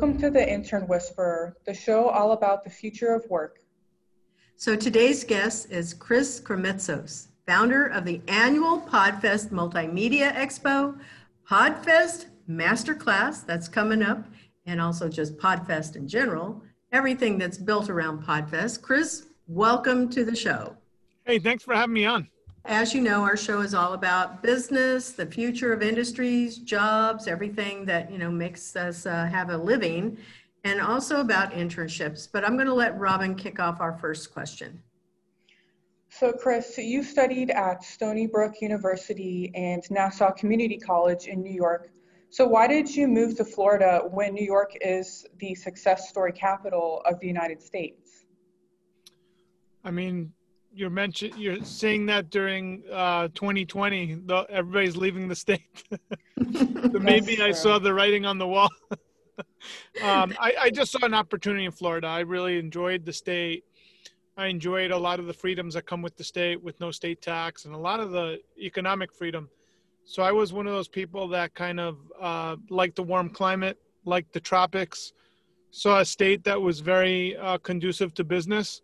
Welcome to the Intern Whisperer, the show all about the future of work. So today's guest is Chris Krimitsos, founder of the annual Podfest Multimedia Expo, Podfest Masterclass that's coming up, and also just Podfest in general, everything that's built around Podfest. Chris, welcome to the show. Hey, thanks for having me on. As you know, our show is all about business, the future of industries, jobs, everything that, you know, makes us uh, have a living, and also about internships. But I'm going to let Robin kick off our first question. So, Chris, you studied at Stony Brook University and Nassau Community College in New York. So, why did you move to Florida when New York is the success story capital of the United States? I mean, you're mentioning you're seeing that during uh, 2020, the, everybody's leaving the state. so maybe I saw the writing on the wall. um, I, I just saw an opportunity in Florida. I really enjoyed the state. I enjoyed a lot of the freedoms that come with the state, with no state tax, and a lot of the economic freedom. So I was one of those people that kind of uh, liked the warm climate, liked the tropics, saw a state that was very uh, conducive to business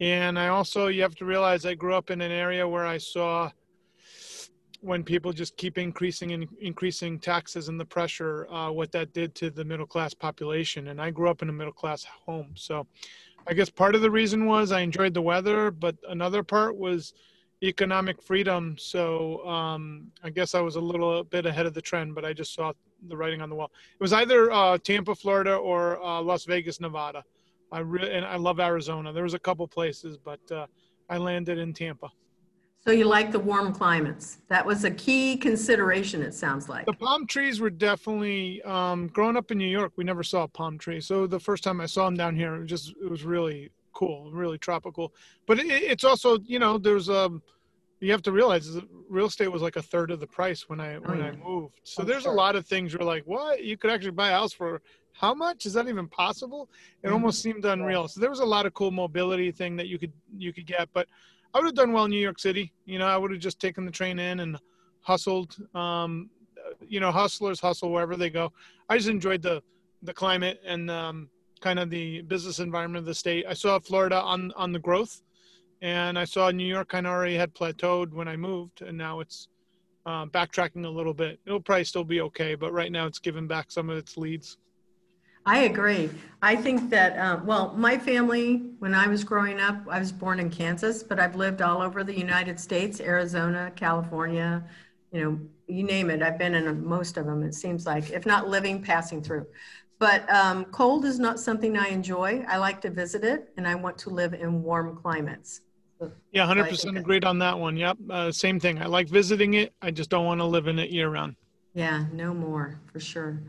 and I also, you have to realize I grew up in an area where I saw when people just keep increasing and increasing taxes and the pressure, uh, what that did to the middle class population. And I grew up in a middle class home. So I guess part of the reason was I enjoyed the weather, but another part was economic freedom. So um, I guess I was a little bit ahead of the trend, but I just saw the writing on the wall. It was either uh, Tampa, Florida, or uh, Las Vegas, Nevada. I really and I love Arizona. There was a couple places, but uh, I landed in Tampa. So you like the warm climates? That was a key consideration. It sounds like the palm trees were definitely. Um, growing up in New York, we never saw a palm tree. So the first time I saw them down here, it was just it was really cool, really tropical. But it, it's also you know there's um you have to realize real estate was like a third of the price when I when oh, yeah. I moved. So oh, there's sure. a lot of things you're like, what? You could actually buy a house for how much? Is that even possible? It mm-hmm. almost seemed unreal. So there was a lot of cool mobility thing that you could you could get. But I would have done well in New York City. You know, I would have just taken the train in and hustled. Um, you know, hustlers hustle wherever they go. I just enjoyed the the climate and um, kind of the business environment of the state. I saw Florida on on the growth and I saw New York kind of already had plateaued when I moved, and now it's uh, backtracking a little bit. It'll probably still be okay, but right now it's giving back some of its leads. I agree. I think that, um, well, my family, when I was growing up, I was born in Kansas, but I've lived all over the United States, Arizona, California, you know, you name it. I've been in most of them, it seems like, if not living, passing through. But um, cold is not something I enjoy. I like to visit it, and I want to live in warm climates. Yeah, 100% agreed on that one. Yep. Uh, same thing. I like visiting it. I just don't want to live in it year round. Yeah, no more for sure.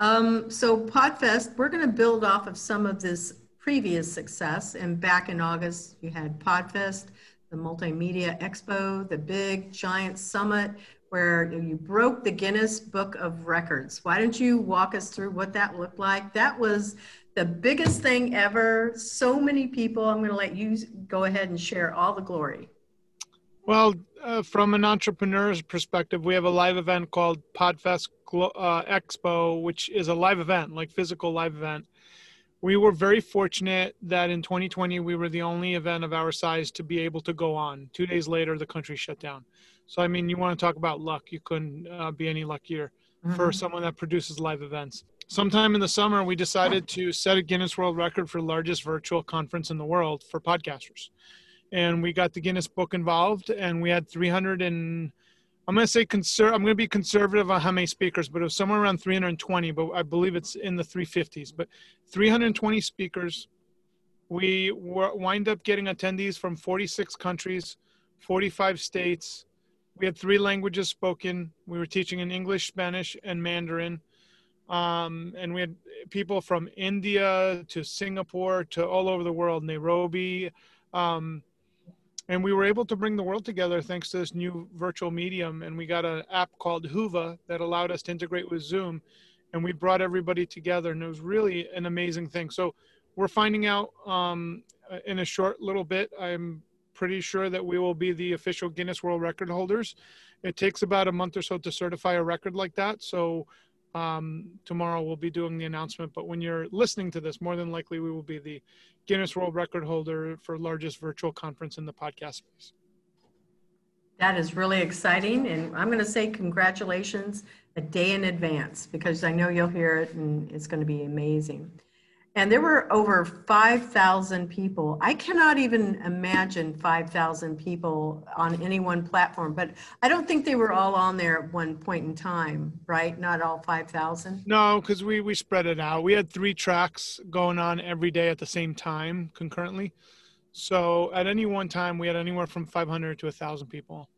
Um, so Podfest, we're going to build off of some of this previous success. And back in August, you had Podfest, the Multimedia Expo, the big giant summit where you broke the Guinness Book of Records. Why don't you walk us through what that looked like? That was the biggest thing ever. So many people. I'm going to let you go ahead and share all the glory. Well, uh, from an entrepreneur's perspective, we have a live event called Podfest uh, Expo, which is a live event, like physical live event. We were very fortunate that in 2020 we were the only event of our size to be able to go on. Two days later, the country shut down. So, I mean, you want to talk about luck? You couldn't uh, be any luckier mm-hmm. for someone that produces live events sometime in the summer, we decided to set a Guinness World Record for largest virtual conference in the world for podcasters. And we got the Guinness book involved, and we had 300 and I'm going to say conser- I'm going to be conservative on how many speakers, but it was somewhere around 320. But I believe it's in the 350s. But 320 speakers. We were, wind up getting attendees from 46 countries, 45 states. We had three languages spoken. We were teaching in English, Spanish, and Mandarin um, and we had people from India to Singapore to all over the world, Nairobi. Um, and we were able to bring the world together thanks to this new virtual medium. And we got an app called Whova that allowed us to integrate with Zoom. And we brought everybody together, and it was really an amazing thing. So we're finding out um, in a short little bit. I'm pretty sure that we will be the official Guinness World Record holders. It takes about a month or so to certify a record like that. So um, tomorrow we'll be doing the announcement. But when you're listening to this, more than likely we will be the Guinness World Record holder for largest virtual conference in the podcast space. That is really exciting. And I'm going to say congratulations a day in advance because I know you'll hear it and it's going to be amazing. And there were over 5,000 people. I cannot even imagine 5,000 people on any one platform, but I don't think they were all on there at one point in time, right? Not all 5,000? No, because we, we spread it out. We had three tracks going on every day at the same time concurrently. So at any one time, we had anywhere from 500 to 1,000 people.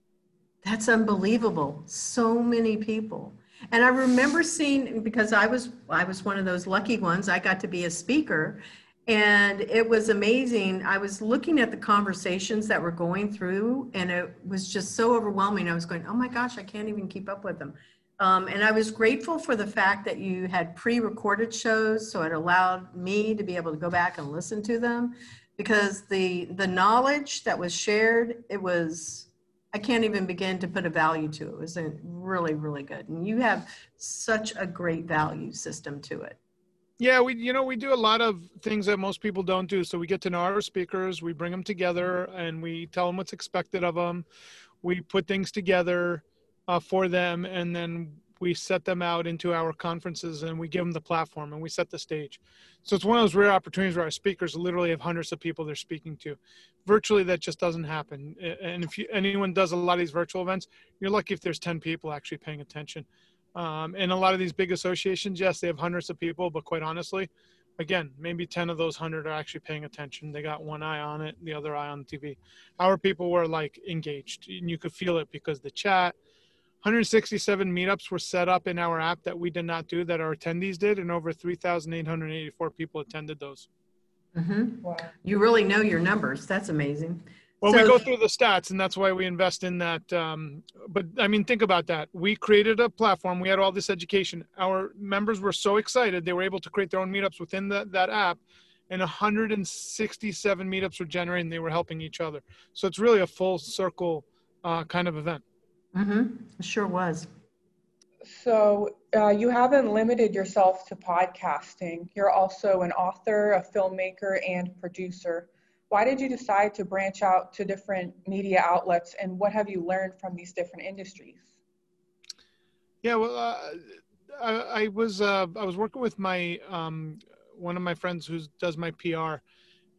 That's unbelievable. So many people. And I remember seeing because I was I was one of those lucky ones. I got to be a speaker and it was amazing. I was looking at the conversations that were going through and it was just so overwhelming. I was going, "Oh my gosh, I can't even keep up with them." Um, and I was grateful for the fact that you had pre-recorded shows, so it allowed me to be able to go back and listen to them, because the the knowledge that was shared, it was I can't even begin to put a value to it. It was really, really good. And you have such a great value system to it. Yeah, we you know we do a lot of things that most people don't do. So we get to know our speakers, we bring them together, and we tell them what's expected of them. We put things together uh, for them, and then we set them out into our conferences and we give them the platform and we set the stage. So it's one of those rare opportunities where our speakers literally have hundreds of people they're speaking to. Virtually, that just doesn't happen. And if you, anyone does a lot of these virtual events, you're lucky if there's 10 people actually paying attention. Um, and a lot of these big associations, yes, they have hundreds of people, but quite honestly, again, maybe 10 of those 100 are actually paying attention. They got one eye on it, the other eye on the TV. Our people were like engaged, and you could feel it because the chat, 167 meetups were set up in our app that we did not do that our attendees did, and over 3,884 people attended those. Mm-hmm. Wow. You really know your numbers. That's amazing. Well, so, we go through the stats, and that's why we invest in that. Um, but I mean, think about that. We created a platform. We had all this education. Our members were so excited they were able to create their own meetups within the, that app, and 167 meetups were generated. And they were helping each other. So it's really a full circle uh, kind of event. Mm-hmm. It sure was. So uh, you haven't limited yourself to podcasting. You're also an author, a filmmaker, and producer. Why did you decide to branch out to different media outlets, and what have you learned from these different industries? Yeah, well, uh, I, I, was uh, I was working with my um, one of my friends who does my PR,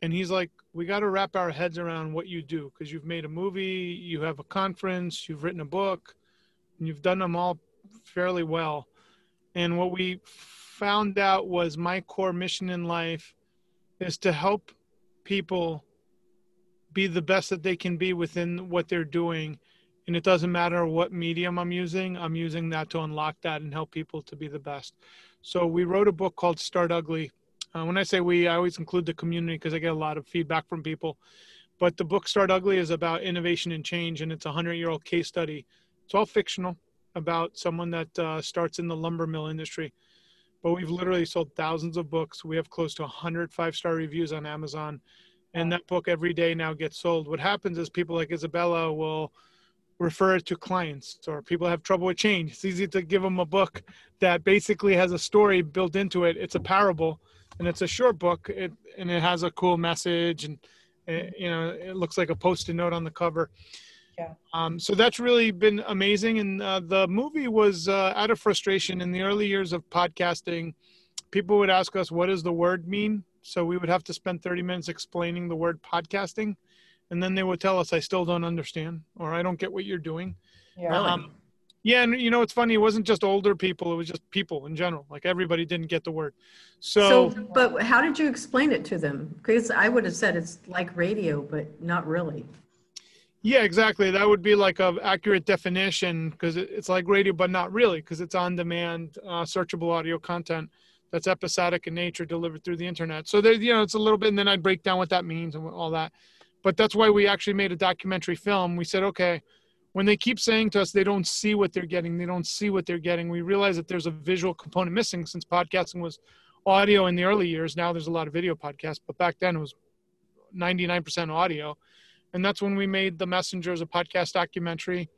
and he's like we got to wrap our heads around what you do because you've made a movie you have a conference you've written a book and you've done them all fairly well. And what we found out was my core mission in life is to help people be the best that they can be within what they're doing. And it doesn't matter what medium i'm using i'm using that to unlock that and help people to be the best. So we wrote a book called start ugly uh, when I say we, I always include the community because I get a lot of feedback from people. But the book Start Ugly is about innovation and change, and it's a hundred year old case study. It's all fictional about someone that uh, starts in the lumber mill industry. But we've literally sold thousands of books. We have close to 100 five star reviews on Amazon. And that book every day now gets sold. What happens is people like Isabella will refer it to clients or people have trouble with change. It's easy to give them a book that basically has a story built into it. It's a parable and it's a short book it, and it has a cool message and it, you know it looks like a post-it note on the cover. Yeah. Um, so that's really been amazing and uh, the movie was uh, out of frustration in the early years of podcasting. People would ask us what does the word mean? So we would have to spend 30 minutes explaining the word podcasting and then they would tell us i still don't understand or i don't get what you're doing. Yeah. Um, yeah, and you know it's funny. It wasn't just older people; it was just people in general. Like everybody didn't get the word. So, so but how did you explain it to them? Because I would have said it's like radio, but not really. Yeah, exactly. That would be like a accurate definition because it's like radio, but not really because it's on-demand, uh, searchable audio content that's episodic in nature, delivered through the internet. So there, you know, it's a little bit, and then I'd break down what that means and all that. But that's why we actually made a documentary film. We said, okay when they keep saying to us they don't see what they're getting, they don't see what they're getting, we realize that there's a visual component missing since podcasting was audio in the early years. Now there's a lot of video podcasts, but back then it was 99% audio. And that's when we made The Messengers, a podcast documentary.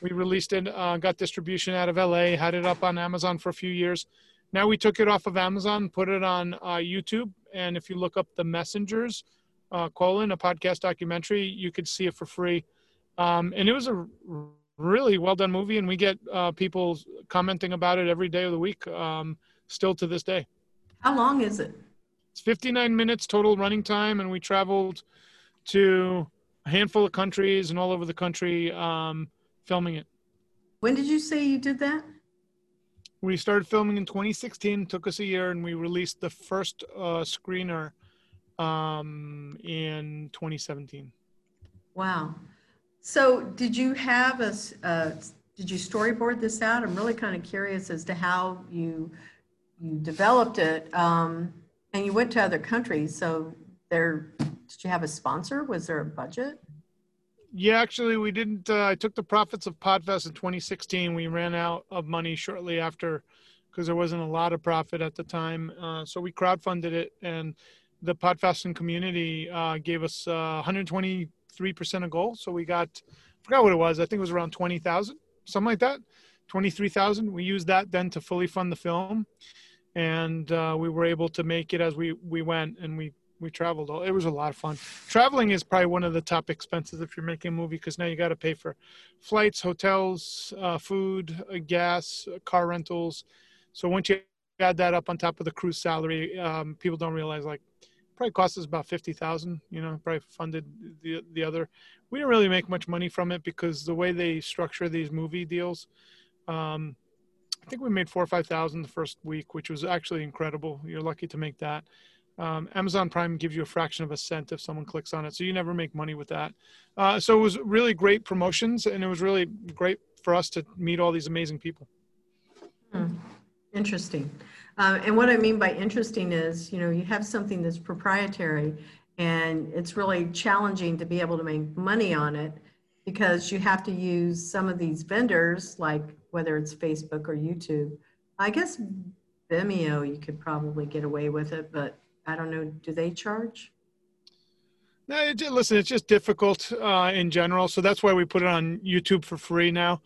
We released it, uh, got distribution out of LA, had it up on Amazon for a few years. Now we took it off of Amazon, put it on uh, YouTube, and if you look up The Messengers, uh, colon, a podcast documentary, you could see it for free. Um, and it was a really well done movie, and we get uh, people commenting about it every day of the week, um, still to this day. How long is it? It's 59 minutes total running time, and we traveled to a handful of countries and all over the country um, filming it. When did you say you did that? We started filming in 2016. Took us a year, and we released the first uh, screener um, in 2017. Wow. So, did you have a? Uh, did you storyboard this out? I'm really kind of curious as to how you you developed it, um, and you went to other countries. So, there did you have a sponsor? Was there a budget? Yeah, actually, we didn't. Uh, I took the profits of Podfest in 2016. We ran out of money shortly after because there wasn't a lot of profit at the time. Uh, so we crowdfunded it, and the Podfesting community uh, gave us 123% uh, of goal. So we got, I forgot what it was. I think it was around 20,000, something like that. 23,000. We used that then to fully fund the film, and uh, we were able to make it as we we went, and we we traveled. It was a lot of fun. Traveling is probably one of the top expenses if you're making a movie because now you got to pay for flights, hotels, uh, food, uh, gas, uh, car rentals. So once you add that up on top of the crew salary, um, people don't realize like probably cost us about fifty thousand. You know, probably funded the the other. We didn't really make much money from it because the way they structure these movie deals. Um, I think we made four or five thousand the first week, which was actually incredible. You're lucky to make that. Um, Amazon Prime gives you a fraction of a cent if someone clicks on it, so you never make money with that. Uh, so it was really great promotions, and it was really great for us to meet all these amazing people. Hmm. Interesting. Uh, and what I mean by interesting is, you know, you have something that's proprietary, and it's really challenging to be able to make money on it because you have to use some of these vendors, like whether it's Facebook or YouTube. I guess Vimeo, you could probably get away with it, but I don't know, do they charge? No, it, listen, it's just difficult uh, in general. So that's why we put it on YouTube for free now.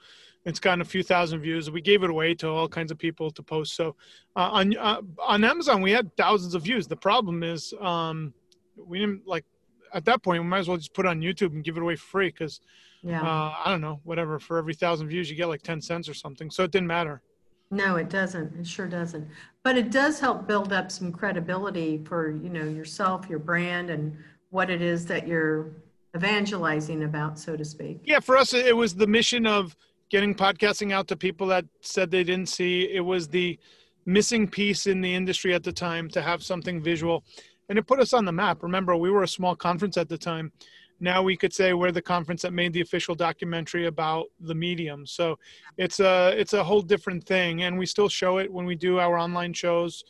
It's gotten a few thousand views. We gave it away to all kinds of people to post. So uh, on uh, on Amazon, we had thousands of views. The problem is um, we didn't like at that point. We might as well just put it on YouTube and give it away for free because yeah. Uh, I don't know, whatever. For every thousand views, you get like ten cents or something. So it didn't matter. No, it doesn't. It sure doesn't. But it does help build up some credibility for, you know, yourself, your brand, and what it is that you're evangelizing about, so to speak. Yeah, for us, it was the mission of getting podcasting out to people that said they didn't see. It was the missing piece in the industry at the time to have something visual. And it put us on the map. Remember, we were a small conference at the time. Now we could say we're the conference that made the official documentary about the medium. So it's a it's a whole different thing. And we still show it when we do our online shows.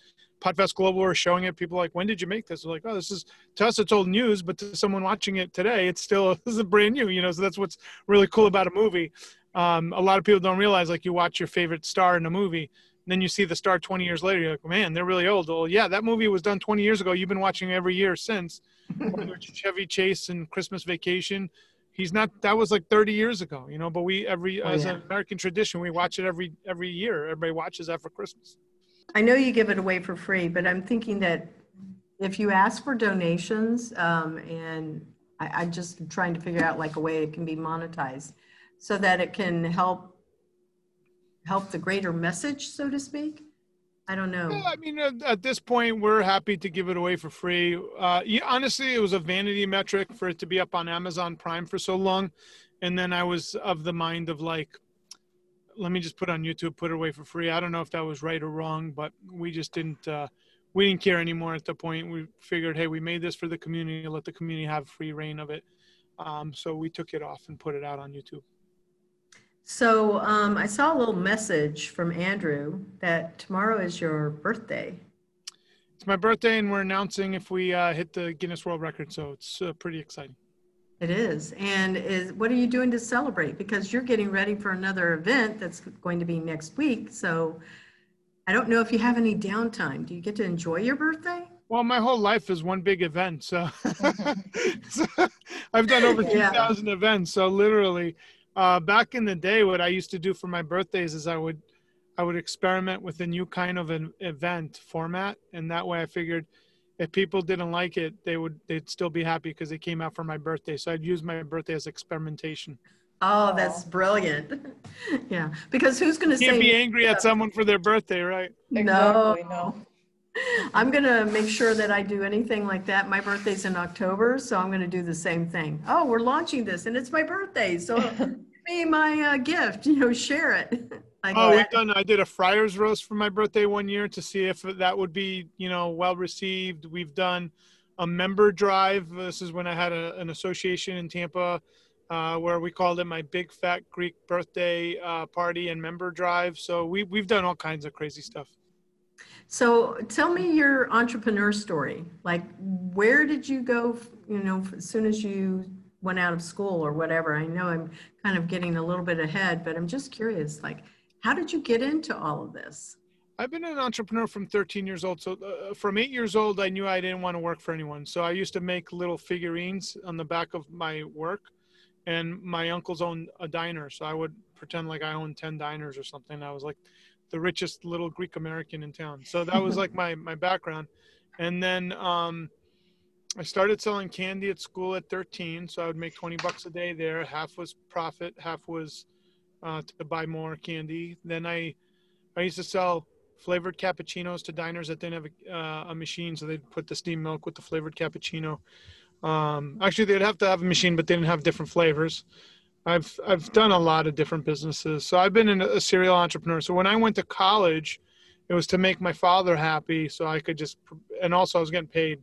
Podfest global are showing it. People like when did you make this? We're like oh this is to us it's old news but to someone watching it today it's still this is brand new you know? So that's what's really cool about a movie um, a lot of people don't realize like you watch your favorite star in a movie then you see the star 20 years later you're like man they're really old. Well yeah that movie was done 20 years ago. You've been watching every year since. Chevy chase and christmas vacation he's not that was like 30 years ago you know but we every oh, as yeah. an american tradition we watch it every every year. Everybody watches that for christmas. I know you give it away for free but i'm thinking that if you ask for donations um, and I, i'm just trying to figure out like a way it can be monetized so that it can help help the greater message, so to speak? I don't know. Yeah, I mean, at, at, this point, we're happy to give it away for free. Uh, yeah, honestly, it was a vanity metric for it to be up on Amazon Prime for so long, and then I was of the mind of like, let me just put on YouTube, put it away for free. I don't know if that was right or wrong, but we just didn't. Uh, we didn't care anymore at the point. We figured, hey, we made this for the community. Let the community have free reign of it. Um, so we took it off and put it out on YouTube. So um, I saw a little message from Andrew that tomorrow is your birthday. It's my birthday, and we're announcing if we uh, hit the Guinness World Record. So it's uh, pretty exciting. It is. And is what are you doing to celebrate? Because you're getting ready for another event that's going to be next week. So I don't know if you have any downtime. Do you get to enjoy your birthday? Well, my whole life is one big event. So, so I've done over 2,000 yeah. events. So literally, Uh, back in the day, what I used to do for my birthdays is I would I would experiment with a new kind of an event format, and that way I figured if people didn't like it, they would they'd still be happy because it came out for my birthday. So I'd use my birthday as experimentation. Oh, that's brilliant. yeah, because who's going to say? Can't be angry at someone for their birthday, right? Exactly, no. I'm going to make sure that I do anything like that. My birthday's in October, so I'm going to do the same thing. Oh, we're launching this, and it's my birthday, so give me my uh, gift. You know, share it. Like Oh, that. we've done. I did a Friars roast for my birthday one year to see if that would be, you know, well received. We've done a member drive. This is when I had a, an association in Tampa, uh, where we called it my big fat Greek birthday uh, party and member drive. So we we've done all kinds of crazy stuff. So tell me your entrepreneur story. Like, where did you go, you know, as soon as you went out of school or whatever? I know I'm kind of getting a little bit ahead, but I'm just curious, like, how did you get into all of this? I've been an entrepreneur from 13 years old. So uh, from eight years old, I knew I didn't want to work for anyone. So I used to make little figurines on the back of my work, and my uncles owned a diner. So I would pretend like I owned 10 diners or something. I was like the richest little Greek American in town. So that was like my my background. And then um, I started selling candy at school at 13. So I would make 20 bucks a day there. Half was profit, half was uh, to buy more candy. Then I I used to sell flavored cappuccinos to diners that didn't have a, uh, a machine, so they'd put the steamed milk with the flavored cappuccino. Um, actually, they'd have to have a machine, but they didn't have different flavors. I've I've done a lot of different businesses, so I've been a serial entrepreneur. So when I went to college, it was to make my father happy, so I could just, and also I was getting paid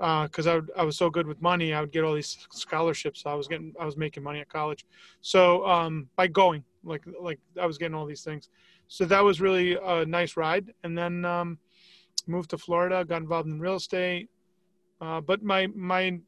because uh, I, I was so good with money. I would get all these scholarships. So I was getting I was making money at college, so um, by going like like I was getting all these things. So that was really a nice ride, and then um, moved to Florida, got involved in real estate. Uh, but my my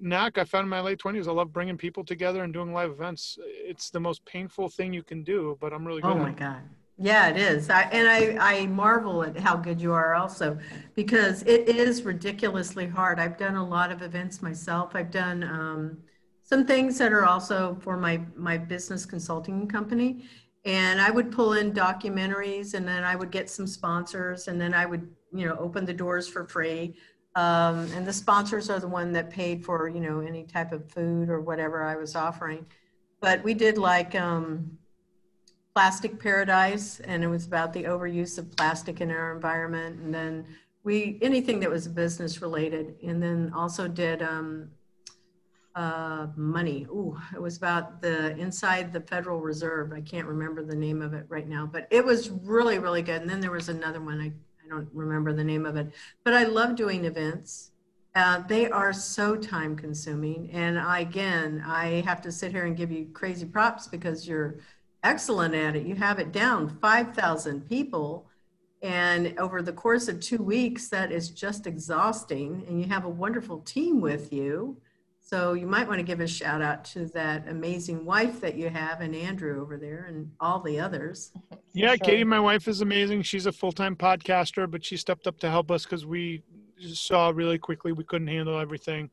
knack I found in my late twenties. I love bringing people together and doing live events. It's the most painful thing you can do, but I'm really good. Oh my god. Yeah, it is. I, and I, I marvel at how good you are also because it is ridiculously hard. I've done a lot of events myself. I've done um, some things that are also for my, my business consulting company. And I would pull in documentaries and then I would get some sponsors and then I would, you know, open the doors for free. Um, and the sponsors are the one that paid for, you know, any type of food or whatever I was offering. But we did like, um, Plastic Paradise, and it was about the overuse of plastic in our environment. And then we anything that was business related, and then also did um, uh, money. Ooh, it was about the inside the Federal Reserve. I can't remember the name of it right now, but it was really really good. And then there was another one. I I don't remember the name of it, but I love doing events. Uh, they are so time consuming, and I, again, I have to sit here and give you crazy props because you're excellent at it. You have it down 5,000 people. And over the course of two weeks, that is just exhausting. And you have a wonderful team with you. So you might want to give a shout out to that amazing wife that you have and Andrew over there and all the others. Yeah, Katie, my wife is amazing. She's a full time podcaster, but she stepped up to help us because we saw really quickly we couldn't handle everything.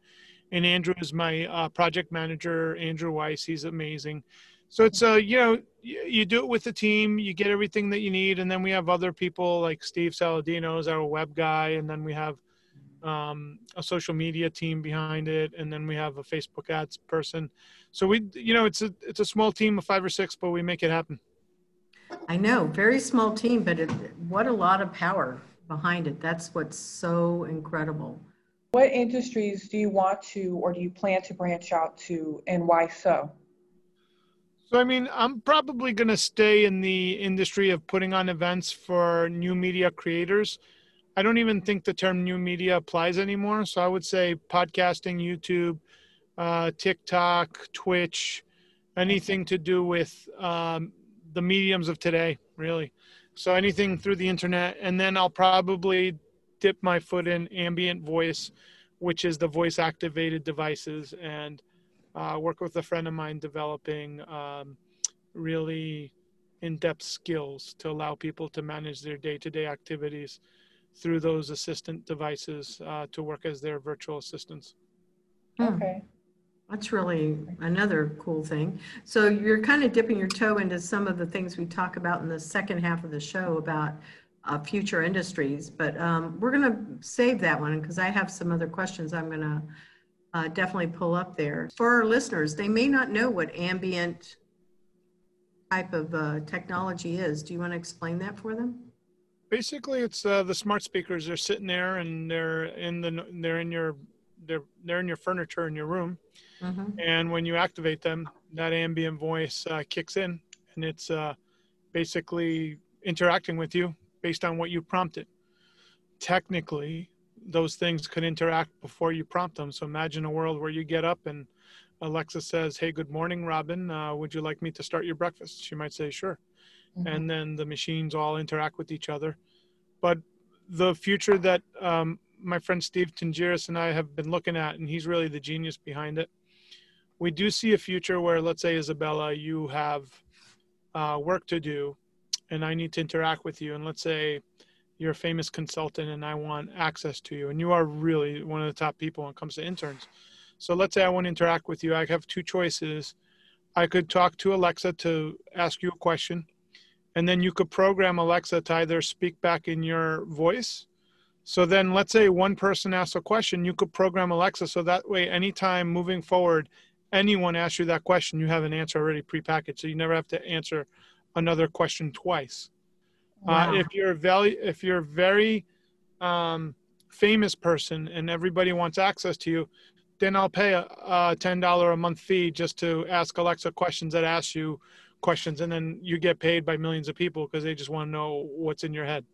And Andrew is my uh, project manager, Andrew Weiss. He's amazing. So it's uh, you know, you do it with the team, you get everything that you need, and then we have other people like Steve Saladino is our web guy, and then we have um, a social media team behind it, and then we have a Facebook ads person. So we, you know, it's a it's a small team of five or six, but we make it happen. I know, very small team, but it, what a lot of power behind it. That's what's so incredible. What industries do you want to or do you plan to branch out to, and why so? So, I mean, I'm probably going to stay in the industry of putting on events for new media creators. I don't even think the term new media applies anymore. So, I would say podcasting, YouTube, uh, TikTok, Twitch, anything to do with um, the mediums of today, really. So, anything through the internet. And then I'll probably dip my foot in ambient voice, which is the voice activated devices. And uh, work with a friend of mine developing um, really in-depth skills to allow people to manage their day-to-day activities through those assistant devices uh, to work as their virtual assistants. Okay. That's really another cool thing. So you're kind of dipping your toe into some of the things we talk about in the second half of the show about uh, future industries, but um, we're going to save that one because I have some other questions I'm going to uh, definitely pull up there. For our listeners, they may not know what ambient type of uh, technology is. Do you want to explain that for them? Basically, it's uh, the smart speakers. They're sitting there and they're in the they're in your they're they're in your furniture in your room, mm-hmm. and when you activate them, that ambient voice uh, kicks in, and it's uh, basically interacting with you based on what you prompted. Technically, those things could interact before you prompt them. So imagine a world where you get up and Alexa says, "Hey, good morning, Robin. Uh, would you like me to start your breakfast?" She might say, "Sure," mm-hmm. and then the machines all interact with each other. But the future that um, my friend Steve Tangiris and I have been looking at, and he's really the genius behind it. We do see a future where, let's say, Isabella, you have uh, work to do, and I need to interact with you, and let's say you're a famous consultant, and I want access to you, and you are really one of the top people when it comes to interns so let's say I want to interact with you. I have two choices. I could talk to Alexa to ask you a question, and then you could program Alexa to either speak back in your voice. So then let's say one person asks a question, you could program Alexa so that way anytime moving forward, anyone asks you that question, you have an answer already prepackaged. So you never have to answer another question twice. Uh, wow. Uh, if you're very, if you're a very um, famous person and everybody wants access to you, then I'll pay a, a ten dollar a month fee just to ask Alexa questions that ask you questions, and then you get paid by millions of people because they just want to know what's in your head.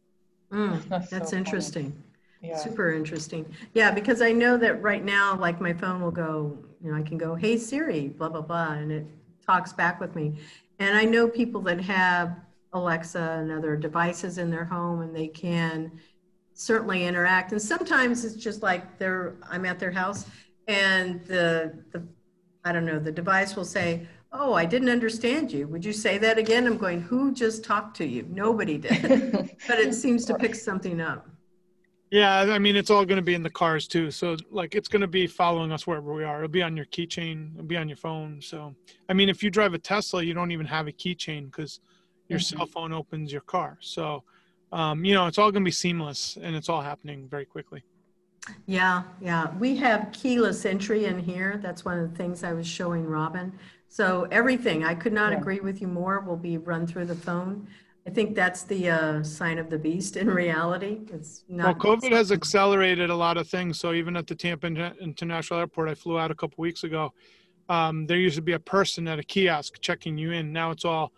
Mm, that's, that's so interesting. Yeah. Super interesting. Yeah, because I know that right now, like my phone will go, you know, I can go, "Hey Siri," blah blah blah, and it talks back with me. And I know people that have Alexa and other devices in their home, and they can certainly interact. And sometimes it's just like they're I'm at their house and the, the I don't know, the device will say, oh, I didn't understand you. Would you say that again? I'm going, who just talked to you? Nobody did. but it seems to pick something up. Yeah, I mean, it's all going to be in the cars too. So, like, it's going to be following us wherever we are. It'll be on your keychain, it'll be on your phone. So, I mean, if you drive a Tesla, you don't even have a keychain because your mm-hmm. cell phone opens your car. So, um, you know, it's all going to be seamless and it's all happening very quickly. Yeah, yeah. We have keyless entry in here. That's one of the things I was showing Robin. So everything, I could not yeah. agree with you more, will be run through the phone. I think that's the uh, sign of the beast in reality. It's not. Well, COVID has accelerated a lot of things. So even at the Tampa International Airport, I flew out a couple weeks ago. Um, there used to be a person at a kiosk checking you in. Now it's all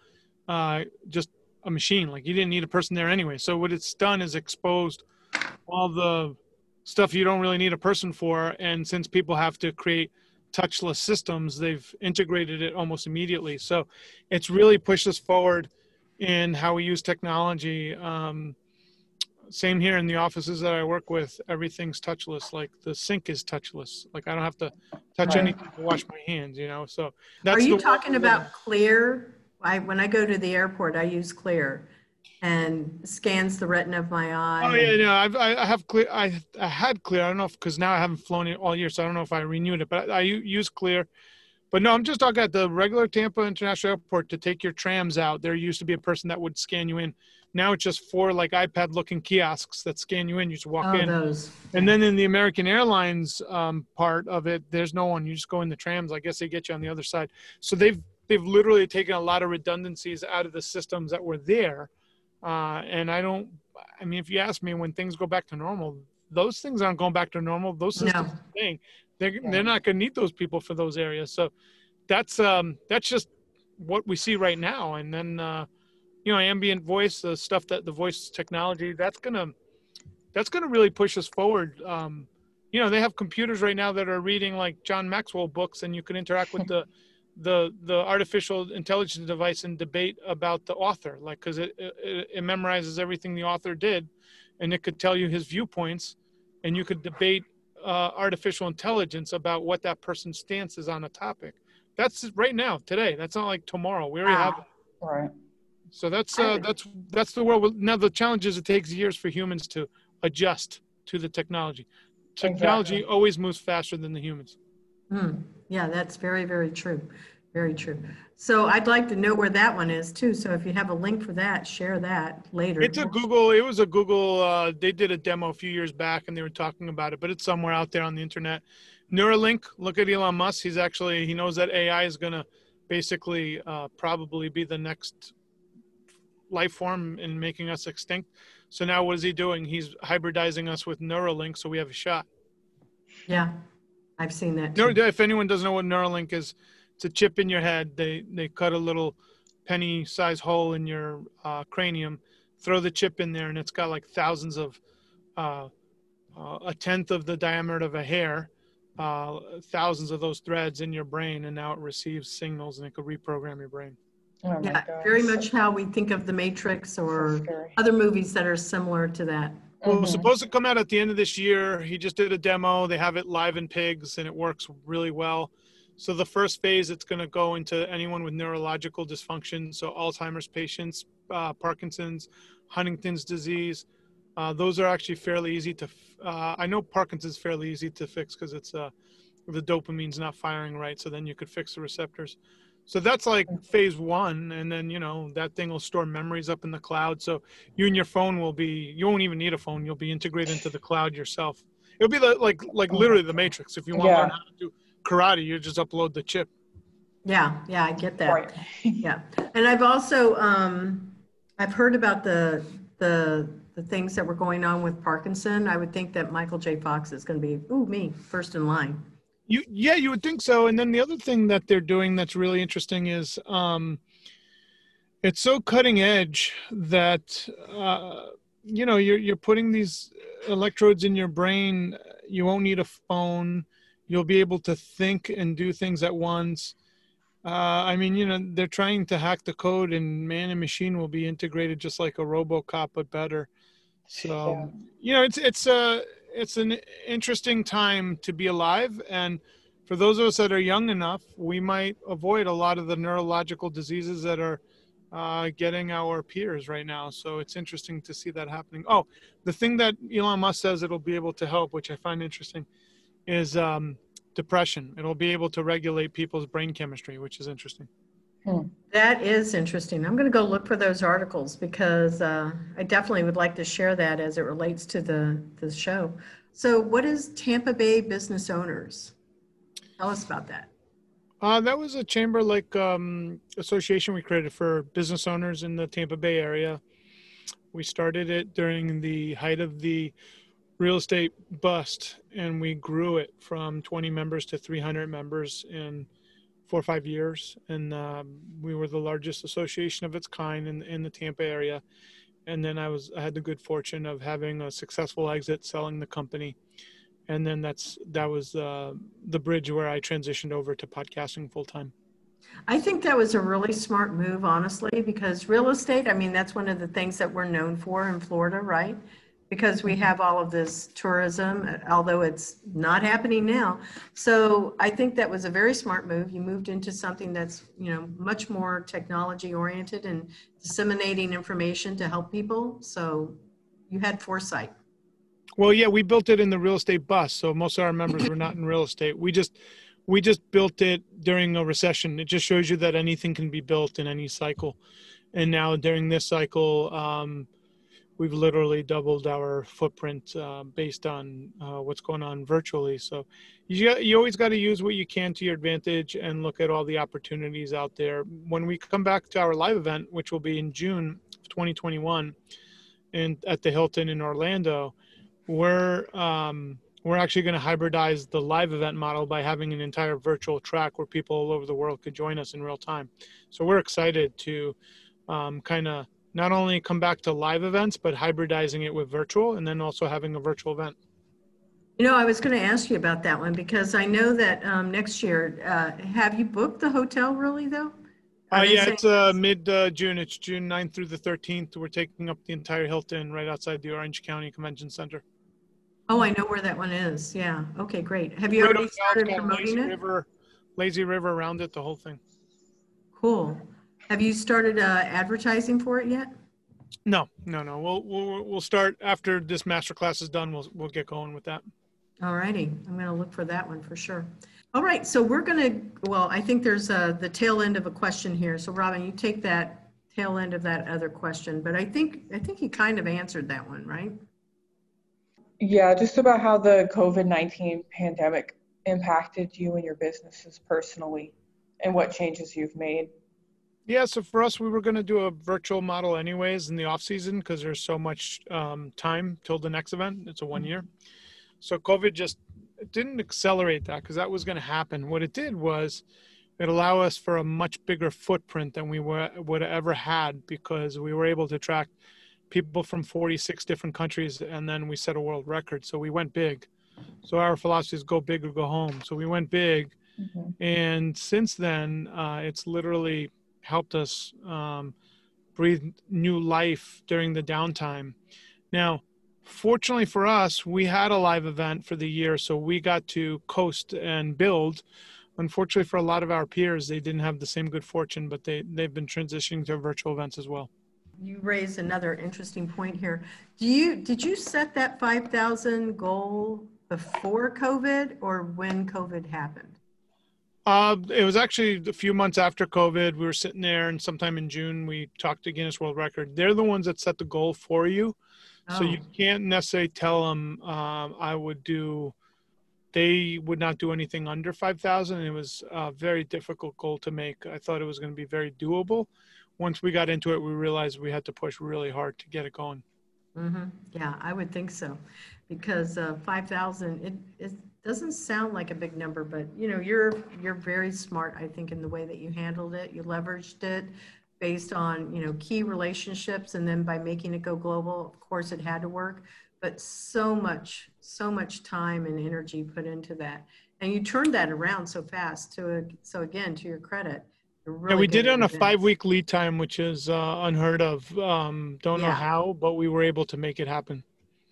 uh, just a machine. Like you didn't need a person there anyway. So what it's done is exposed all the stuff you don't really need a person for. And since people have to create touchless systems, they've integrated it almost immediately. So it's really pushed us forward in how we use technology. Um, same here in the offices that I work with, everything's touchless. Like the sink is touchless. Like I don't have to touch right. anything to wash my hands, you know? So that's Are you talking about Clear? I, when I go to the airport, I use Clear and scans the retina of my eye. Oh yeah, no, I've, I have clear. I, I had clear. I don't know if because now I haven't flown it all year, so I don't know if I renewed it. But I, I use clear. But no, I'm just talking at the regular Tampa International Airport to take your trams out. There used to be a person that would scan you in. Now it's just four like iPad-looking kiosks that scan you in. You just walk oh, in. Those. And then in the American Airlines um, part of it, there's no one. You just go in the trams. I guess they get you on the other side. So they've they've literally taken a lot of redundancies out of the systems that were there uh, and I don't, I mean, if you ask me when things go back to normal, those things aren't going back to normal. Those systems no. thing, they're, yeah. they're not going to need those people for those areas. So that's, um, that's just what we see right now. And then, uh, you know, ambient voice, the stuff that the voice technology, that's going to, that's going to really push us forward. Um, you know, they have computers right now that are reading like John Maxwell books and you can interact with the, the the artificial intelligence device and debate about the author like because it, it, it memorizes everything the author did and it could tell you his viewpoints and you could debate uh, artificial intelligence about what that person's stance is on a topic. That's right now today. That's not like tomorrow. We already wow. have right. So that's uh, that's that's the world. Now the challenge is it takes years for humans to adjust to the technology. Technology exactly. always moves faster than the humans Hmm. Yeah, that's very, very true. Very true. So I'd like to know where that one is too. So if you have a link for that, share that later. It's a Google. It was a Google. Uh, they did a demo a few years back, and they were talking about it. But it's somewhere out there on the internet. Neuralink. Look at Elon Musk. He's actually he knows that AI is going to basically uh, probably be the next life form in making us extinct. So now what is he doing? He's hybridizing us with Neuralink, so we have a shot. Yeah, I've seen that. Too. If anyone doesn't know what Neuralink is, it's a chip in your head. They they cut a little penny-sized hole in your uh, cranium, throw the chip in there, and it's got like thousands of, uh, uh, a tenth of the diameter of a hair, uh, thousands of those threads in your brain, and now it receives signals and it could reprogram your brain. Oh Yeah, gosh. very much how we think of The Matrix or scary. other movies that are similar to that. Well, it was Mhm. supposed to come out at the end of this year. He just did a demo. They have it live in pigs, and it works really well. So the first phase, it's going to go into anyone with neurological dysfunction, so Alzheimer's patients, uh, Parkinson's, Huntington's disease. Uh, those are actually fairly easy to. f- Uh, I know Parkinson's fairly easy to fix because it's uh, the dopamine's not firing right. So then you could fix the receptors. So that's like phase one, and then you know that thing will store memories up in the cloud. So you and your phone will be. You won't even need a phone. You'll be integrated into the cloud yourself. It'll be the, like, like literally the Matrix. If you want to learn how to do karate, you just upload the chip. Yeah, yeah, I get that. Right. Yeah, and I've also, um, I've heard about the, the, the things that were going on with Parkinson. I would think that Michael J. Fox is going to be, ooh, me, first in line. You yeah, you would think so. And then the other thing that they're doing that's really interesting is um, it's so cutting edge that uh, you know you're you're putting these electrodes in your brain. You won't need a phone. You'll be able to think and do things at once. Uh, I mean, you know, they're trying to hack the code, and man and machine will be integrated just like a RoboCop, but better. So, Yeah. you know, it's it's a it's an interesting time to be alive, and for those of us that are young enough, we might avoid a lot of the neurological diseases that are uh, getting our peers right now. So it's interesting to see that happening. Oh, the thing that Elon Musk says it'll be able to help, which I find interesting, is um, depression. It'll be able to regulate people's brain chemistry, which is interesting. That is interesting. I'm going to go look for those articles because uh, I definitely would like to share that as it relates to the, the show. So what is Tampa Bay Business Owners? Tell us about that. Uh, that was a chamber like um, association we created for business owners in the Tampa Bay area. We started it during the height of the real estate bust, and we grew it from 20 members to 300 members in four or five years. And um, we were the largest association of its kind in, in the Tampa area. And then I was I had the good fortune of having a successful exit, selling the company and then that's that was uh, the bridge where I transitioned over to podcasting full time. I think that was a really smart move, honestly, because real estate, I mean, that's one of the things that we're known for in Florida, right? Because we have all of this tourism, although it's not happening now. So I think that was a very smart move. You moved into something that's, you know, much more technology oriented and disseminating information to help people. So you had foresight. Well, yeah, we built it in the real estate bust, so most of our members were not in real estate. We just we just built it during a recession. It just shows you that anything can be built in any cycle. And now during this cycle, um, we've literally doubled our footprint uh, based on uh, what's going on virtually. So you you always got to use what you can to your advantage and look at all the opportunities out there. When we come back to our live event, which will be in June of 2021, and at the Hilton in Orlando we're um, we're actually going to hybridize the live event model by having an entire virtual track where people all over the world could join us in real time. So we're excited to um, kind of not only come back to live events, but hybridizing it with virtual, and then also having a virtual event. You know, I was going to ask you about that one because I know that um, next year, uh, have you booked the hotel really though? Are Uh, yeah, it's uh, mid uh, June. It's June 9th through the 13th. We're taking up the entire Hilton right outside the Orange County Convention Center. Oh, I know where that one is. Yeah. Okay, great. Have you Right already started it's got a promoting lazy it? River, lazy river around it, the whole thing. Cool. Have you started uh, advertising for it yet? No, no, no. We'll we'll we'll start after this master class is done. We'll we'll get going with that. All righty. I'm going to look for that one for sure. All right, so we're going to, well, I think there's a, the tail end of a question here. So Robin, you take that tail end of that other question, but I think, I think you kind of answered that one, right? Yeah, just about how the COVID 19 pandemic impacted you and your businesses personally and what changes you've made. Yeah, so for us, we were going to do a virtual model anyways in the off season because there's so much um, time till the next event. It's a one year. So COVID just didn't accelerate that because that was going to happen. What it did was it allowed us for a much bigger footprint than we were, would have ever had because we were able to track people from 46 different countries and then we set a world record. So we went big. So our philosophy is go big or go home. So we went big. Mm-hmm. And since then, uh, it's literally helped us um, breathe new life during the downtime. Now, fortunately for us, we had a live event for the year, so we got to coast and build. Unfortunately, for a lot of our peers, they didn't have the same good fortune, but they, they've been transitioning to virtual events as well. You raised another interesting point here. Do you did you set that 5,000 goal before COVID or when COVID happened? Uh, it was actually a few months after COVID. We were sitting there, and sometime in June, we talked to Guinness World Record. They're the ones that set the goal for you, oh. so you oh. can't necessarily tell them. Um, I would do. They would not do anything under five thousand. It was a very difficult goal to make. I thought it was going to be very doable. Once we got into it, we realized we had to push really hard to get it going. Mm-hmm. Yeah, I would think so, because uh, five thousand it, it doesn't sound like a big number, but you know, you're you're very smart, I think, in the way that you handled it. You leveraged it based on you know key relationships, and then by making it go global, of course, it had to work. But so much, so much time and energy put into that, and you turned that around so fast. To a, so again, to your credit. Really yeah, we did it on a five-week lead time, which is uh, unheard of. Um, don't yeah. know how, but we were able to make it happen.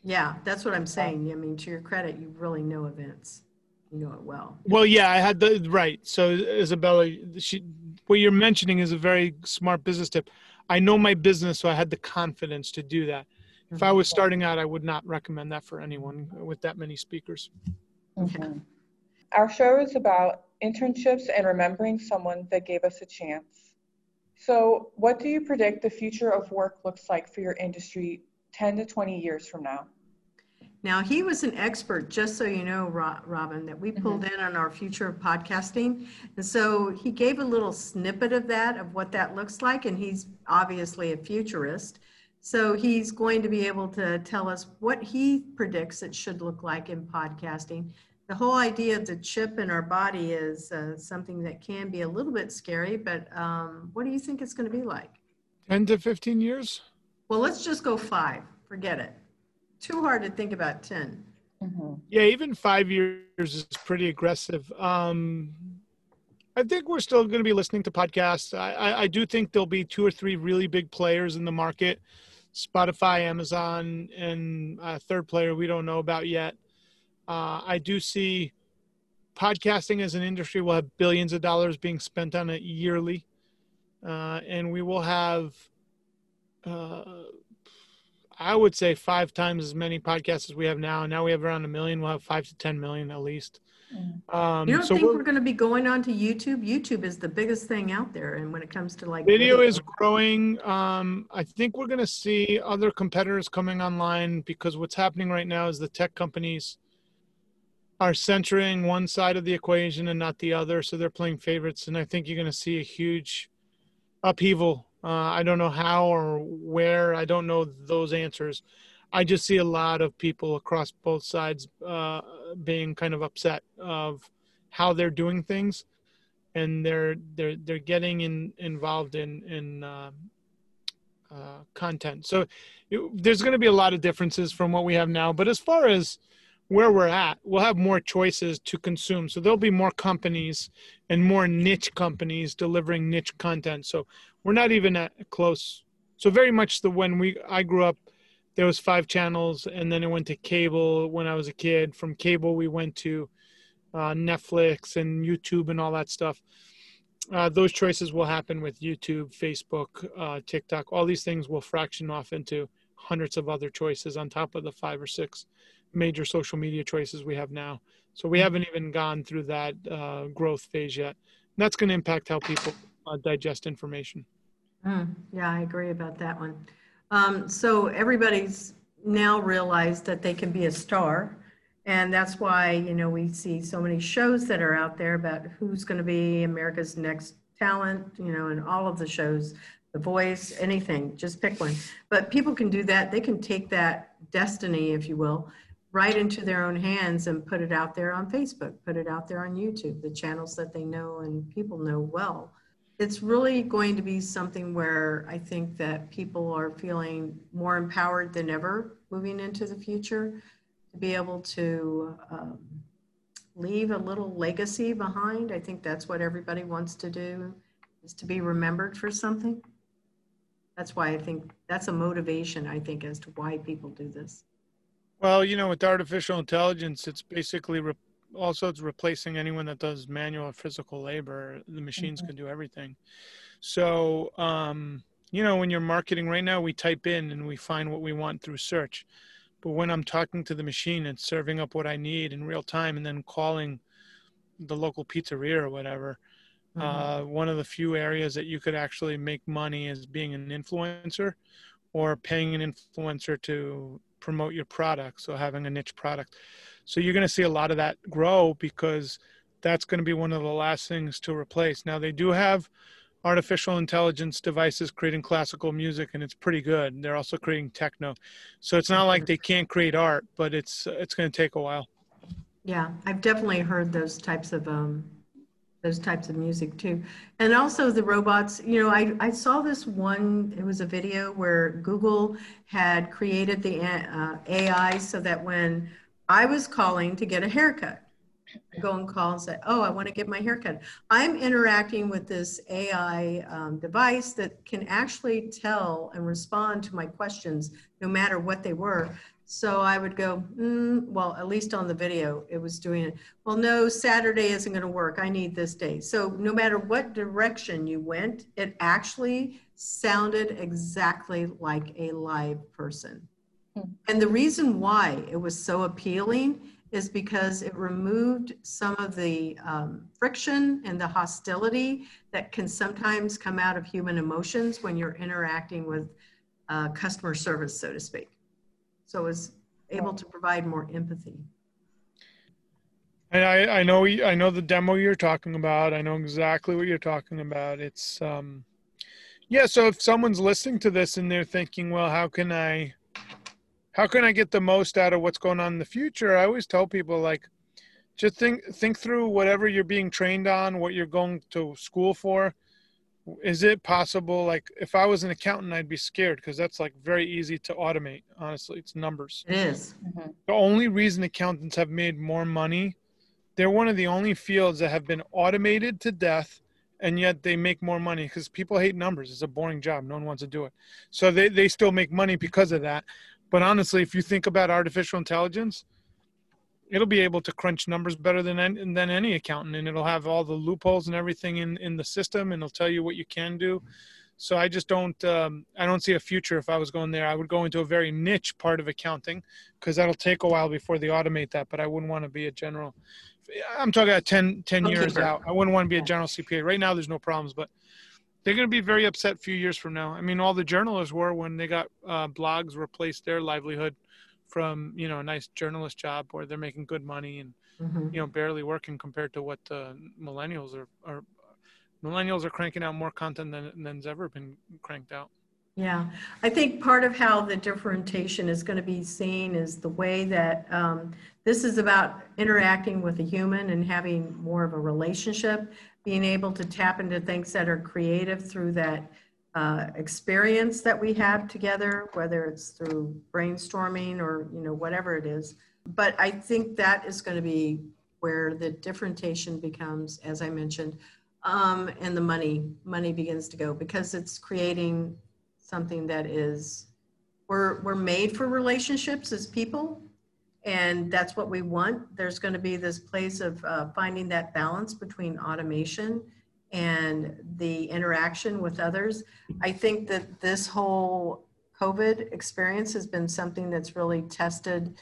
Yeah, that's what I'm saying. I mean, to your credit, you really know events. You know it well. Well, yeah, I had the right. So Isabella, she, what you're mentioning is a very smart business tip. I know my business, so I had the confidence to do that. If I mm-hmm. was starting out, I would not recommend that for anyone with that many speakers. Mm-hmm. Our show is about internships and remembering someone that gave us a chance. So, what do you predict the future of work looks like for your industry 10 to 20 years from now. Now, he was an expert, just so you know, Robin, that we mm-hmm. pulled mm-hmm. in on our future of podcasting. And so he gave a little snippet of that, of what that looks like. And he's obviously a futurist. So he's going to be able to tell us what he predicts it should look like in podcasting. The whole idea of the chip in our body is uh, something that can be a little bit scary, but um, what do you think it's going to be like? 10 to 15 years? Well, let's just go five. Forget it. Too hard to think about 10. Mm-hmm. Yeah, even five years is pretty aggressive. Um, I think we're still going to be listening to podcasts. I, I, I, do think there'll be two or three really big players in the market Spotify, Amazon, and a third player we don't know about yet. Uh, I do see podcasting as an industry will have billions of dollars being spent on it yearly. Uh, and we will have uh, I would say five times as many podcasts as we have now. Now we have around a million. We'll have five to ten million at least. Mm. Um, you don't so think we're, we're going to be going on to YouTube? YouTube is the biggest thing out there, and when it comes to like video, video. is growing. Um, I think we're going to see other competitors coming online because what's happening right now is the tech companies are centering one side of the equation and not the other, so they're playing favorites, and I think you're going to see a huge upheaval uh, I don't know how or where. I don't know those answers. I just see a lot of people across both sides uh, being kind of upset of how they're doing things, and they're they're they're getting in, involved in in uh, uh, content. So it, there's going to be a lot of differences from what we have now. But as far as where we're at, we'll have more choices to consume. So there'll be more companies and more niche companies delivering niche content. So we're not even at close. So very much the when we I grew up, there was five channels, and then it went to cable when I was a kid. From cable, we went to uh, Netflix and YouTube and all that stuff. Uh, those choices will happen with YouTube, Facebook, uh, TikTok. All these things will fraction off into hundreds of other choices on top of the five or six major social media choices we have now. So we haven't even gone through that uh, growth phase yet. And that's going to impact how people uh, digest information. Mm, yeah, I agree about that one. Um, so everybody's now realized that they can be a star. And that's why, you know, we see so many shows that are out there about who's going to be America's next talent, you know, and all of the shows, The Voice, anything, just pick one. But people can do that. They can take that destiny, if you will, right into their own hands and put it out there on Facebook, put it out there on YouTube, the channels that they know and people know well. It's really going to be something where I think that people are feeling more empowered than ever moving into the future to be able to um, leave a little legacy behind. I think that's what everybody wants to do is to be remembered for something. That's why I think that's a motivation, I think, as to why people do this. Well, you know, with artificial intelligence, it's basically re- also it's replacing anyone that does manual or physical labor. The machines mm-hmm. can do everything. So, um, you know, when you're marketing right now, we type in and we find what we want through search. But when I'm talking to the machine, it's serving up what I need in real time and then calling the local pizzeria or whatever. Mm-hmm. Uh, one of the few areas that you could actually make money is being an influencer or paying an influencer to promote your product. So having a niche product. So you're going to see a lot of that grow because that's going to be one of the last things to replace. Now they do have artificial intelligence devices creating classical music and it's pretty good. They're also creating techno. So it's not like they can't create art, but it's it's going to take a while. Yeah, I've definitely heard those types of um those types of music too. And also the robots, you know, I, I saw this one, it was a video where Google had created the uh, AI so that when I was calling to get a haircut, I go and call and say, oh, I want to get my haircut. I'm interacting with this AI um, device that can actually tell and respond to my questions no matter what they were. So I would go, mm, well, at least on the video, it was doing it. Well, no, Saturday isn't going to work. I need this day. So no matter what direction you went, it actually sounded exactly like a live person. Hmm. And the reason why it was so appealing is because it removed some of the um, friction and the hostility that can sometimes come out of human emotions when you're interacting with uh, customer service, so to speak. So was able to provide more empathy. And I, I know I know the demo you're talking about. I know exactly what you're talking about. It's um, yeah. So if someone's listening to this and they're thinking, well, how can I, how can I get the most out of what's going on in the future? I always tell people like, just think think through whatever you're being trained on, what you're going to school for is it possible like if i was an accountant i'd be scared because that's like very easy to automate honestly it's numbers it is. Mm-hmm. the only reason accountants have made more money they're one of the only fields that have been automated to death and yet they make more money because people hate numbers it's a boring job no one wants to do it so they, they still make money because of that but honestly if you think about artificial intelligence it'll be able to crunch numbers better than any, than any accountant and it'll have all the loopholes and everything in in the system and it'll tell you what you can do. So i just don't um, i don't see a future if i was going there. I would go into a very niche part of accounting because that'll take a while before they automate that but i wouldn't want to be a general i'm talking about 10, 10 years out. I wouldn't want to be a general cpa right now there's no problems but they're going to be very upset a few years from now. I mean all the journalists were when they got uh, blogs replaced their livelihood from you know a nice journalist job where they're making good money and mm-hmm. you know barely working compared to what uh, millennials are, are millennials are cranking out more content than than's ever been cranked out yeah i think part of how the differentiation is going to be seen is the way that um, this is about interacting with a human and having more of a relationship being able to tap into things that are creative through that uh, experience that we have together, whether it's through brainstorming or you know whatever it is. But I think that is going to be where the differentiation becomes, as I mentioned, um, and the money money begins to go because it's creating something that is we're we're made for relationships as people and that's what we want there's going to be this place of uh, finding that balance between automation and the interaction with others. I think that this whole COVID experience has been something that's really tested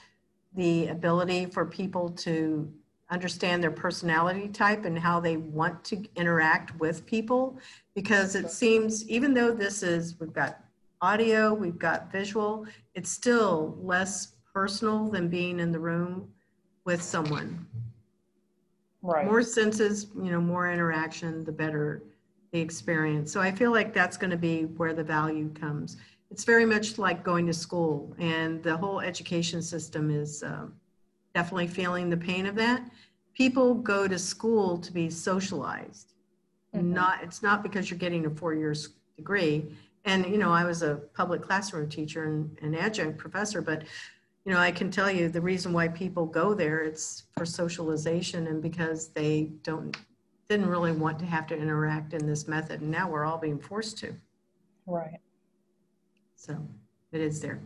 the ability for people to understand their personality type and how they want to interact with people because it seems even though this is we've got audio we've got visual it's still less personal than being in the room with someone Right. more senses you know more interaction the better the experience. So i feel like that's going to be where the value comes. It's very much like going to school and the whole education system is um, definitely feeling the pain of that. People go to school to be socialized. Mhm. not it's not because you're getting a four years degree. And you know i was a public classroom teacher and an adjunct professor but you know i can tell you the reason why people go there it's for socialization and because they don't didn't really want to have to interact in this method and now we're all being forced to Right. so it is there.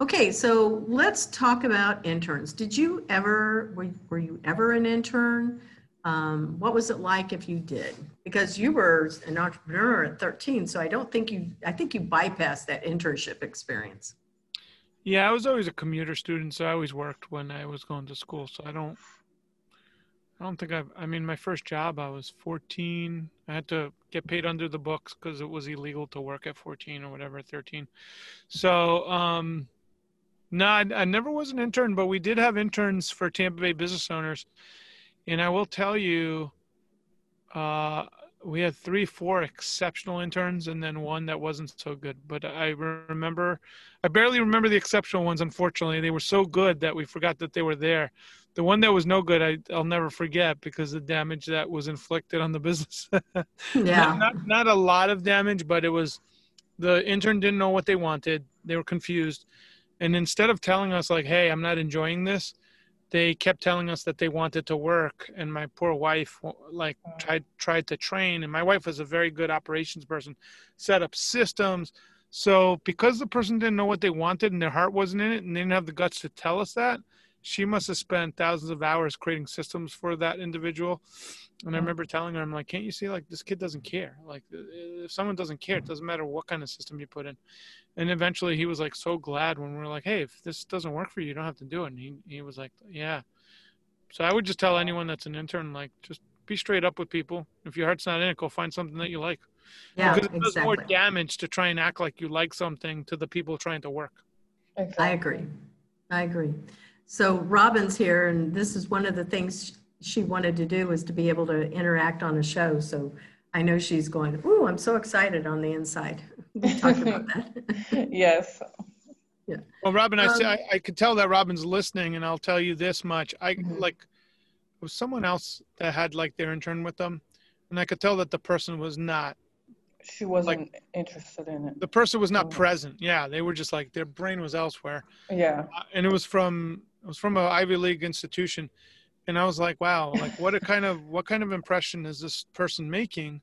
Okay, so let's talk about interns. Did you ever, were, were you ever an intern? Um, what was it like if you did? Because you were an entrepreneur at 13, so I don't think you, I think you bypassed that internship experience. Yeah, I was always a commuter student, so I always worked when I was going to school. So I don't, I don't think I've. I mean, my first job, I was 14. I had to get paid under the books because it was illegal to work at 14 or whatever, 13. So, um, no, I, I never was an intern, but we did have interns for Tampa Bay business owners, and I will tell you, uh, we had three, four exceptional interns, and then one that wasn't so good. But I remember I barely remember the exceptional ones. Unfortunately, they were so good that we forgot that they were there. The one that was no good, I, I'll never forget because the damage that was inflicted on the business. Yeah. not, not not a lot of damage, but it was the intern didn't know what they wanted. They were confused, and instead of telling us like, "Hey, I'm not enjoying this," they kept telling us that they wanted to work. And my poor wife like tried tried to train, and my wife was a very good operations person, set up systems. So because the person didn't know what they wanted and their heart wasn't in it, and they didn't have the guts to tell us that, she must have spent thousands of hours creating systems for that individual. And I Mhm. remember telling her, I'm like, can't you see, like, this kid doesn't care. Like, if someone doesn't care, it doesn't matter what kind of system you put in. And eventually he was like so glad when we were like, hey, if this doesn't work for you, you don't have to do it. And he, he was like, yeah. So I would just tell anyone that's an intern, like, just be straight up with people. If your heart's not in it, go find something that you like. Yeah, because it does more damage to try and act like you like something to the people trying to work. Exactly. I agree. I agree. So Robin's here, and this is one of the things she wanted to do was to be able to interact on a show. So I know she's going, ooh, I'm so excited on the inside. We talked about that. yes. Yeah. Well, Robin, I, say, Um, I I could tell that Robin's listening, and I'll tell you this much: I Mhm. like it was someone else that had like their intern with them, and I could tell that the person was not. She wasn't interested in it. The person was not Oh. present. Yeah, they were just like their brain was elsewhere, Yeah. Uh, and it was from it was from an Ivy League institution, and I was like, wow, like what a kind of what kind of impression is this person making?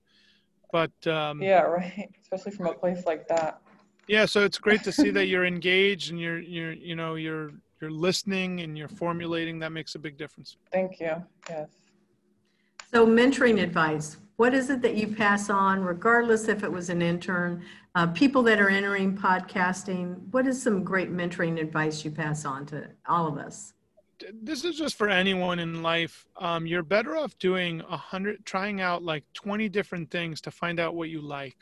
But um, Yeah, right. Especially from a place like that. yeah so it's great to see that you're engaged and you're you're you know you're you're listening and you're formulating that makes a big difference Thank you. Yes. So mentoring advice, what is it that you pass on, regardless if it was an intern, uh, people that are entering podcasting? What is some great mentoring advice you pass on to all of us? this is just for anyone in life um, you're better off doing a hundred trying out like 20 different things to find out what you like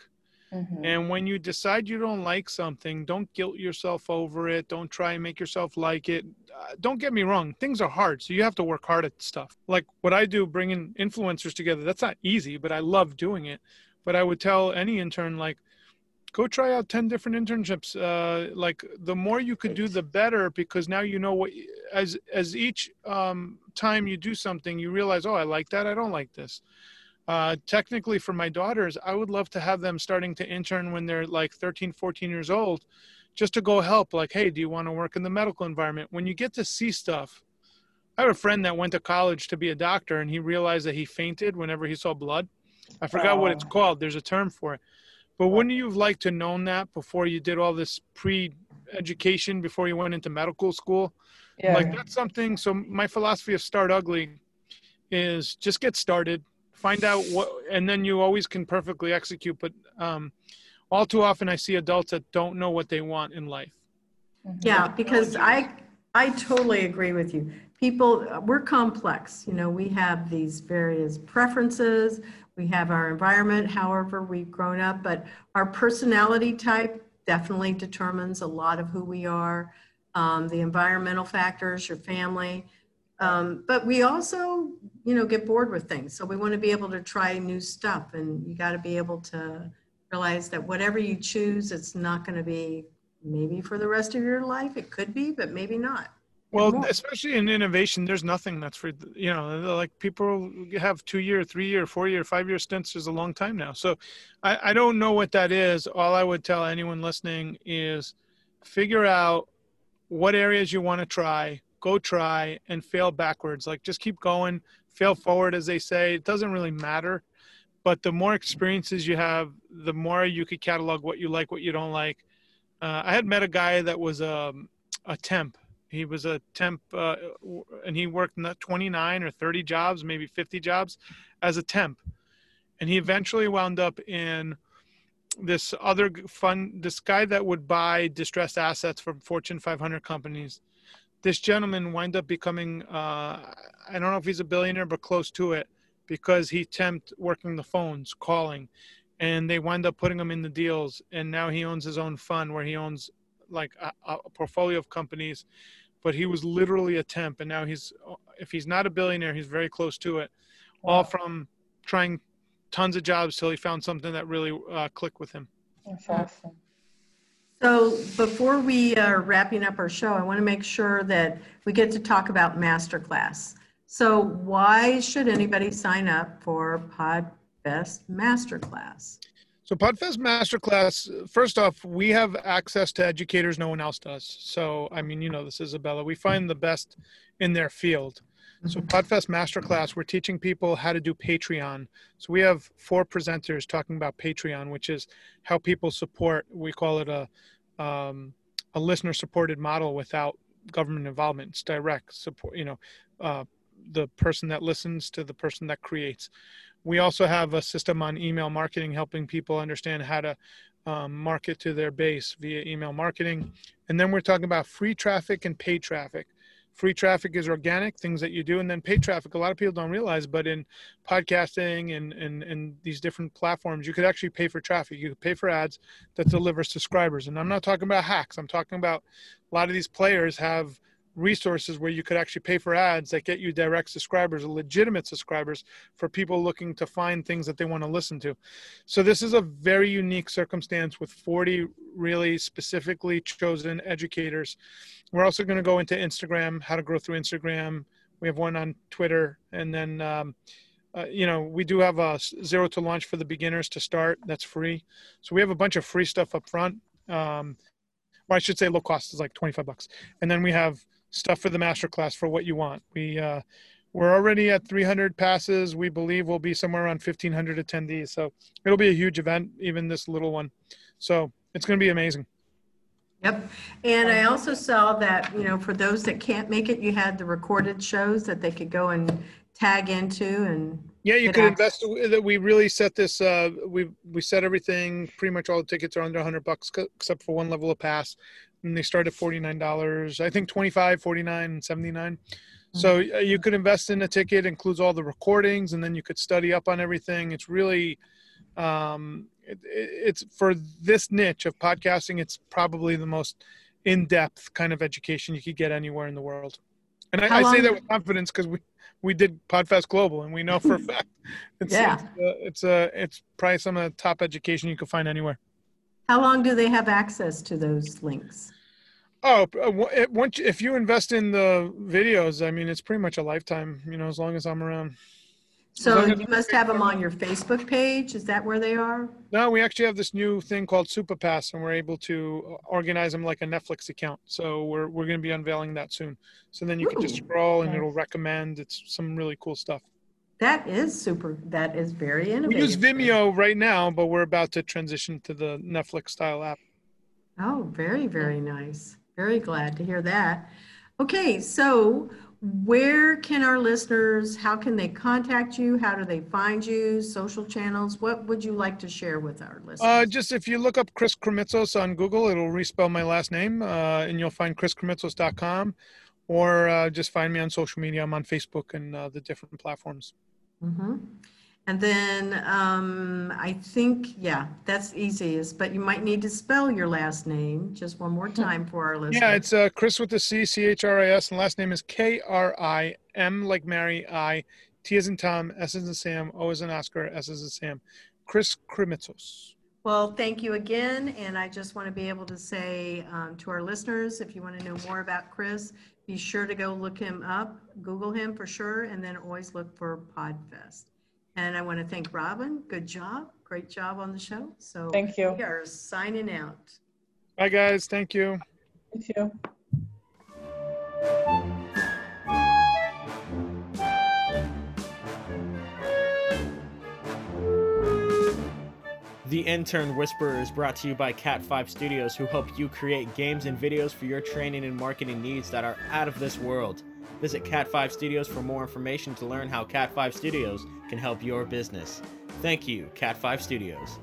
Mhm. and when you decide you don't like something don't guilt yourself over it don't try and make yourself like it. Uh, don't get me wrong things are hard so you have to work hard at stuff. Like what i do bringing influencers together that's not easy but i love doing it. But i would tell any intern like go try out 10 different internships uh, like the more you could do the better because now you know what as as each um, time you do something you realize oh i like that i don't like this uh, technically for my daughters i would love to have them starting to intern when they're like 13 14 years old just to go help like hey do you want to work in the medical environment? When you get to see stuff i have a friend that went to college to be a doctor and he realized that he fainted whenever he saw blood. I forgot what it's called. There's a term for it. But wouldn't you have liked to known that before you did all this pre-education before you went into medical school? Yeah. like that's something so my philosophy of start ugly is just get started find out what and then you always can perfectly execute but um all too often i see adults that don't know what they want in life Mhm. Yeah, because I, I totally agree with you. People, we're complex. You know, we have these various preferences. We have our environment, however we've grown up, but our personality type definitely determines a lot of who we are. Um, the environmental factors, your family. Um, but we also, you know, get bored with things. So we want to be able to try new stuff and you got to be able to realize that whatever you choose, it's not going to be maybe for the rest of your life. It could be, but maybe not. Well, especially in innovation, there's nothing that's for you know, like people have two year, three year, four year, five year stints is a long time now. So, I, I don't know what that is. All I would tell anyone listening is figure out what areas you want to try, go try, and fail backwards. Like just keep going, fail forward, as they say. It doesn't really matter, but the more experiences you have, the more you could catalog what you like, what you don't like. Uh, I had met a guy that was um, a temp he was a temp, uh, and he worked 29 or 30 jobs, maybe 50 jobs, as a temp. And he eventually wound up in this other fund. This guy that would buy distressed assets from Fortune 500 companies. This gentleman wind up becoming, uh, I don't know if he's a billionaire, but close to it, because he temped working the phones, calling, and they wind up putting him in the deals. And now he owns his own fund where he owns like a, a portfolio of companies but he was literally a temp, and now he's if he's not a billionaire, he's very close to it. Wow. All from trying tons of jobs till he found something that really uh, clicked with him. That's awesome. So before we are wrapping up our show, I want to make sure that we get to talk about masterclass. So why should anybody sign up for PodFest Masterclass? So Podfest Masterclass, first off, we have access to educators no one else does. So, I mean, you know this, Isabella. We find the best in their field. So. Podfest Masterclass, we're teaching people how to do Patreon. So we have four presenters talking about Patreon, which is how people support. We call it a um, a listener supported model without government involvement. It's direct support. You know, uh, the person that listens to the person that creates. We also have a system on email marketing, helping people understand how to um, market to their base via email marketing. And then we're talking about free traffic and paid traffic. Free traffic is organic, things that you do, and then paid traffic, a lot of people don't realize, but in podcasting and, and, and these different platforms, you could actually pay for traffic. You could pay for ads that deliver subscribers. And I'm not talking about hacks, I'm talking about a lot of these players have resources where you could actually pay for ads that get you direct subscribers, legitimate subscribers for people looking to find things that they want to listen to. So this is a very unique circumstance with 40 really specifically chosen educators. We're also going to go into Instagram, how to grow through Instagram. We have one on Twitter, and then um, uh, you know we do have a zero to launch for the beginners to start. That's free. So we have a bunch of free stuff up front. Um, well, I should say low cost is like 25 bucks, and then we have stuff for the masterclass for what you want. We uh, we're already at 300 passes. We believe we'll be somewhere around 1,500 attendees. So it'll be a huge event, even this little one. So it's going to be amazing. Yep. And I also saw that, you know, for those that can't make it, you had the recorded shows that they could go and tag into and yeah you could access. invest that we really set this uh we we set everything pretty much all the tickets are under 100 bucks except for one level of pass and they start at $49 i think 25 49 79 so mm-hmm. uh, you could invest in a ticket includes all the recordings and then you could study up on everything it's really um it, it's for this niche of podcasting it's probably the most in-depth kind of education you could get anywhere in the world and I, I say that with confidence because we we did Podfest Global, and we know for a fact it's yeah. it's, uh, it's, uh, it's probably some of the top education you can find anywhere. How long do they have access to those links? Oh, uh, once if you invest in the videos, I mean, it's pretty much a lifetime. You know, as long as I'm around. So you must have them on your Facebook page. Is that where they are? No, we actually have this new thing called Super Pass, and we're able to organize them like a Netflix account. So we're we're going to be unveiling that soon. So then you Ooh, can just scroll and it'll recommend. It's some really cool stuff. That is super. That is very innovative. We use Vimeo right now, but we're about to transition to the Netflix style app. Oh, very very nice. Very glad to hear that. Okay, so where can our listeners, how can they contact you? How do they find you? Social channels? What would you like to share with our listeners? Uh, just if you look up Chris Krimitsos on Google, it'll respell my last name, uh, and you'll find chriskrimitsos.com, or uh, just find me on social media. I'm on Facebook and uh, the different platforms. Mm-hmm. And then um, I think, yeah, that's easiest, but you might need to spell your last name just one more time for our listeners. Yeah, it's uh, Chris with the C, C H R I S, and last name is K R I M like Mary, I, T as in Tom, S as in Sam, O as in Oscar, S as in Sam. Chris Krimitsos. Well, thank you again. And I just want to be able to say um, to our listeners, if you want to know more about Chris, be sure to go look him up, Google him for sure, and then always look for PodFest. And I want to thank Robin. Good job. Great job on the show. So Thank you. we are signing out. Bye, guys. Thank you. Thank you. The Intern Whisperer is brought to you by Cat5 Studios, who help you create games and videos for your training and marketing needs that are out of this world. Visit Cat5 Studios for more information to learn how Cat5 Studios can help your business. Thank you, Cat5 Studios.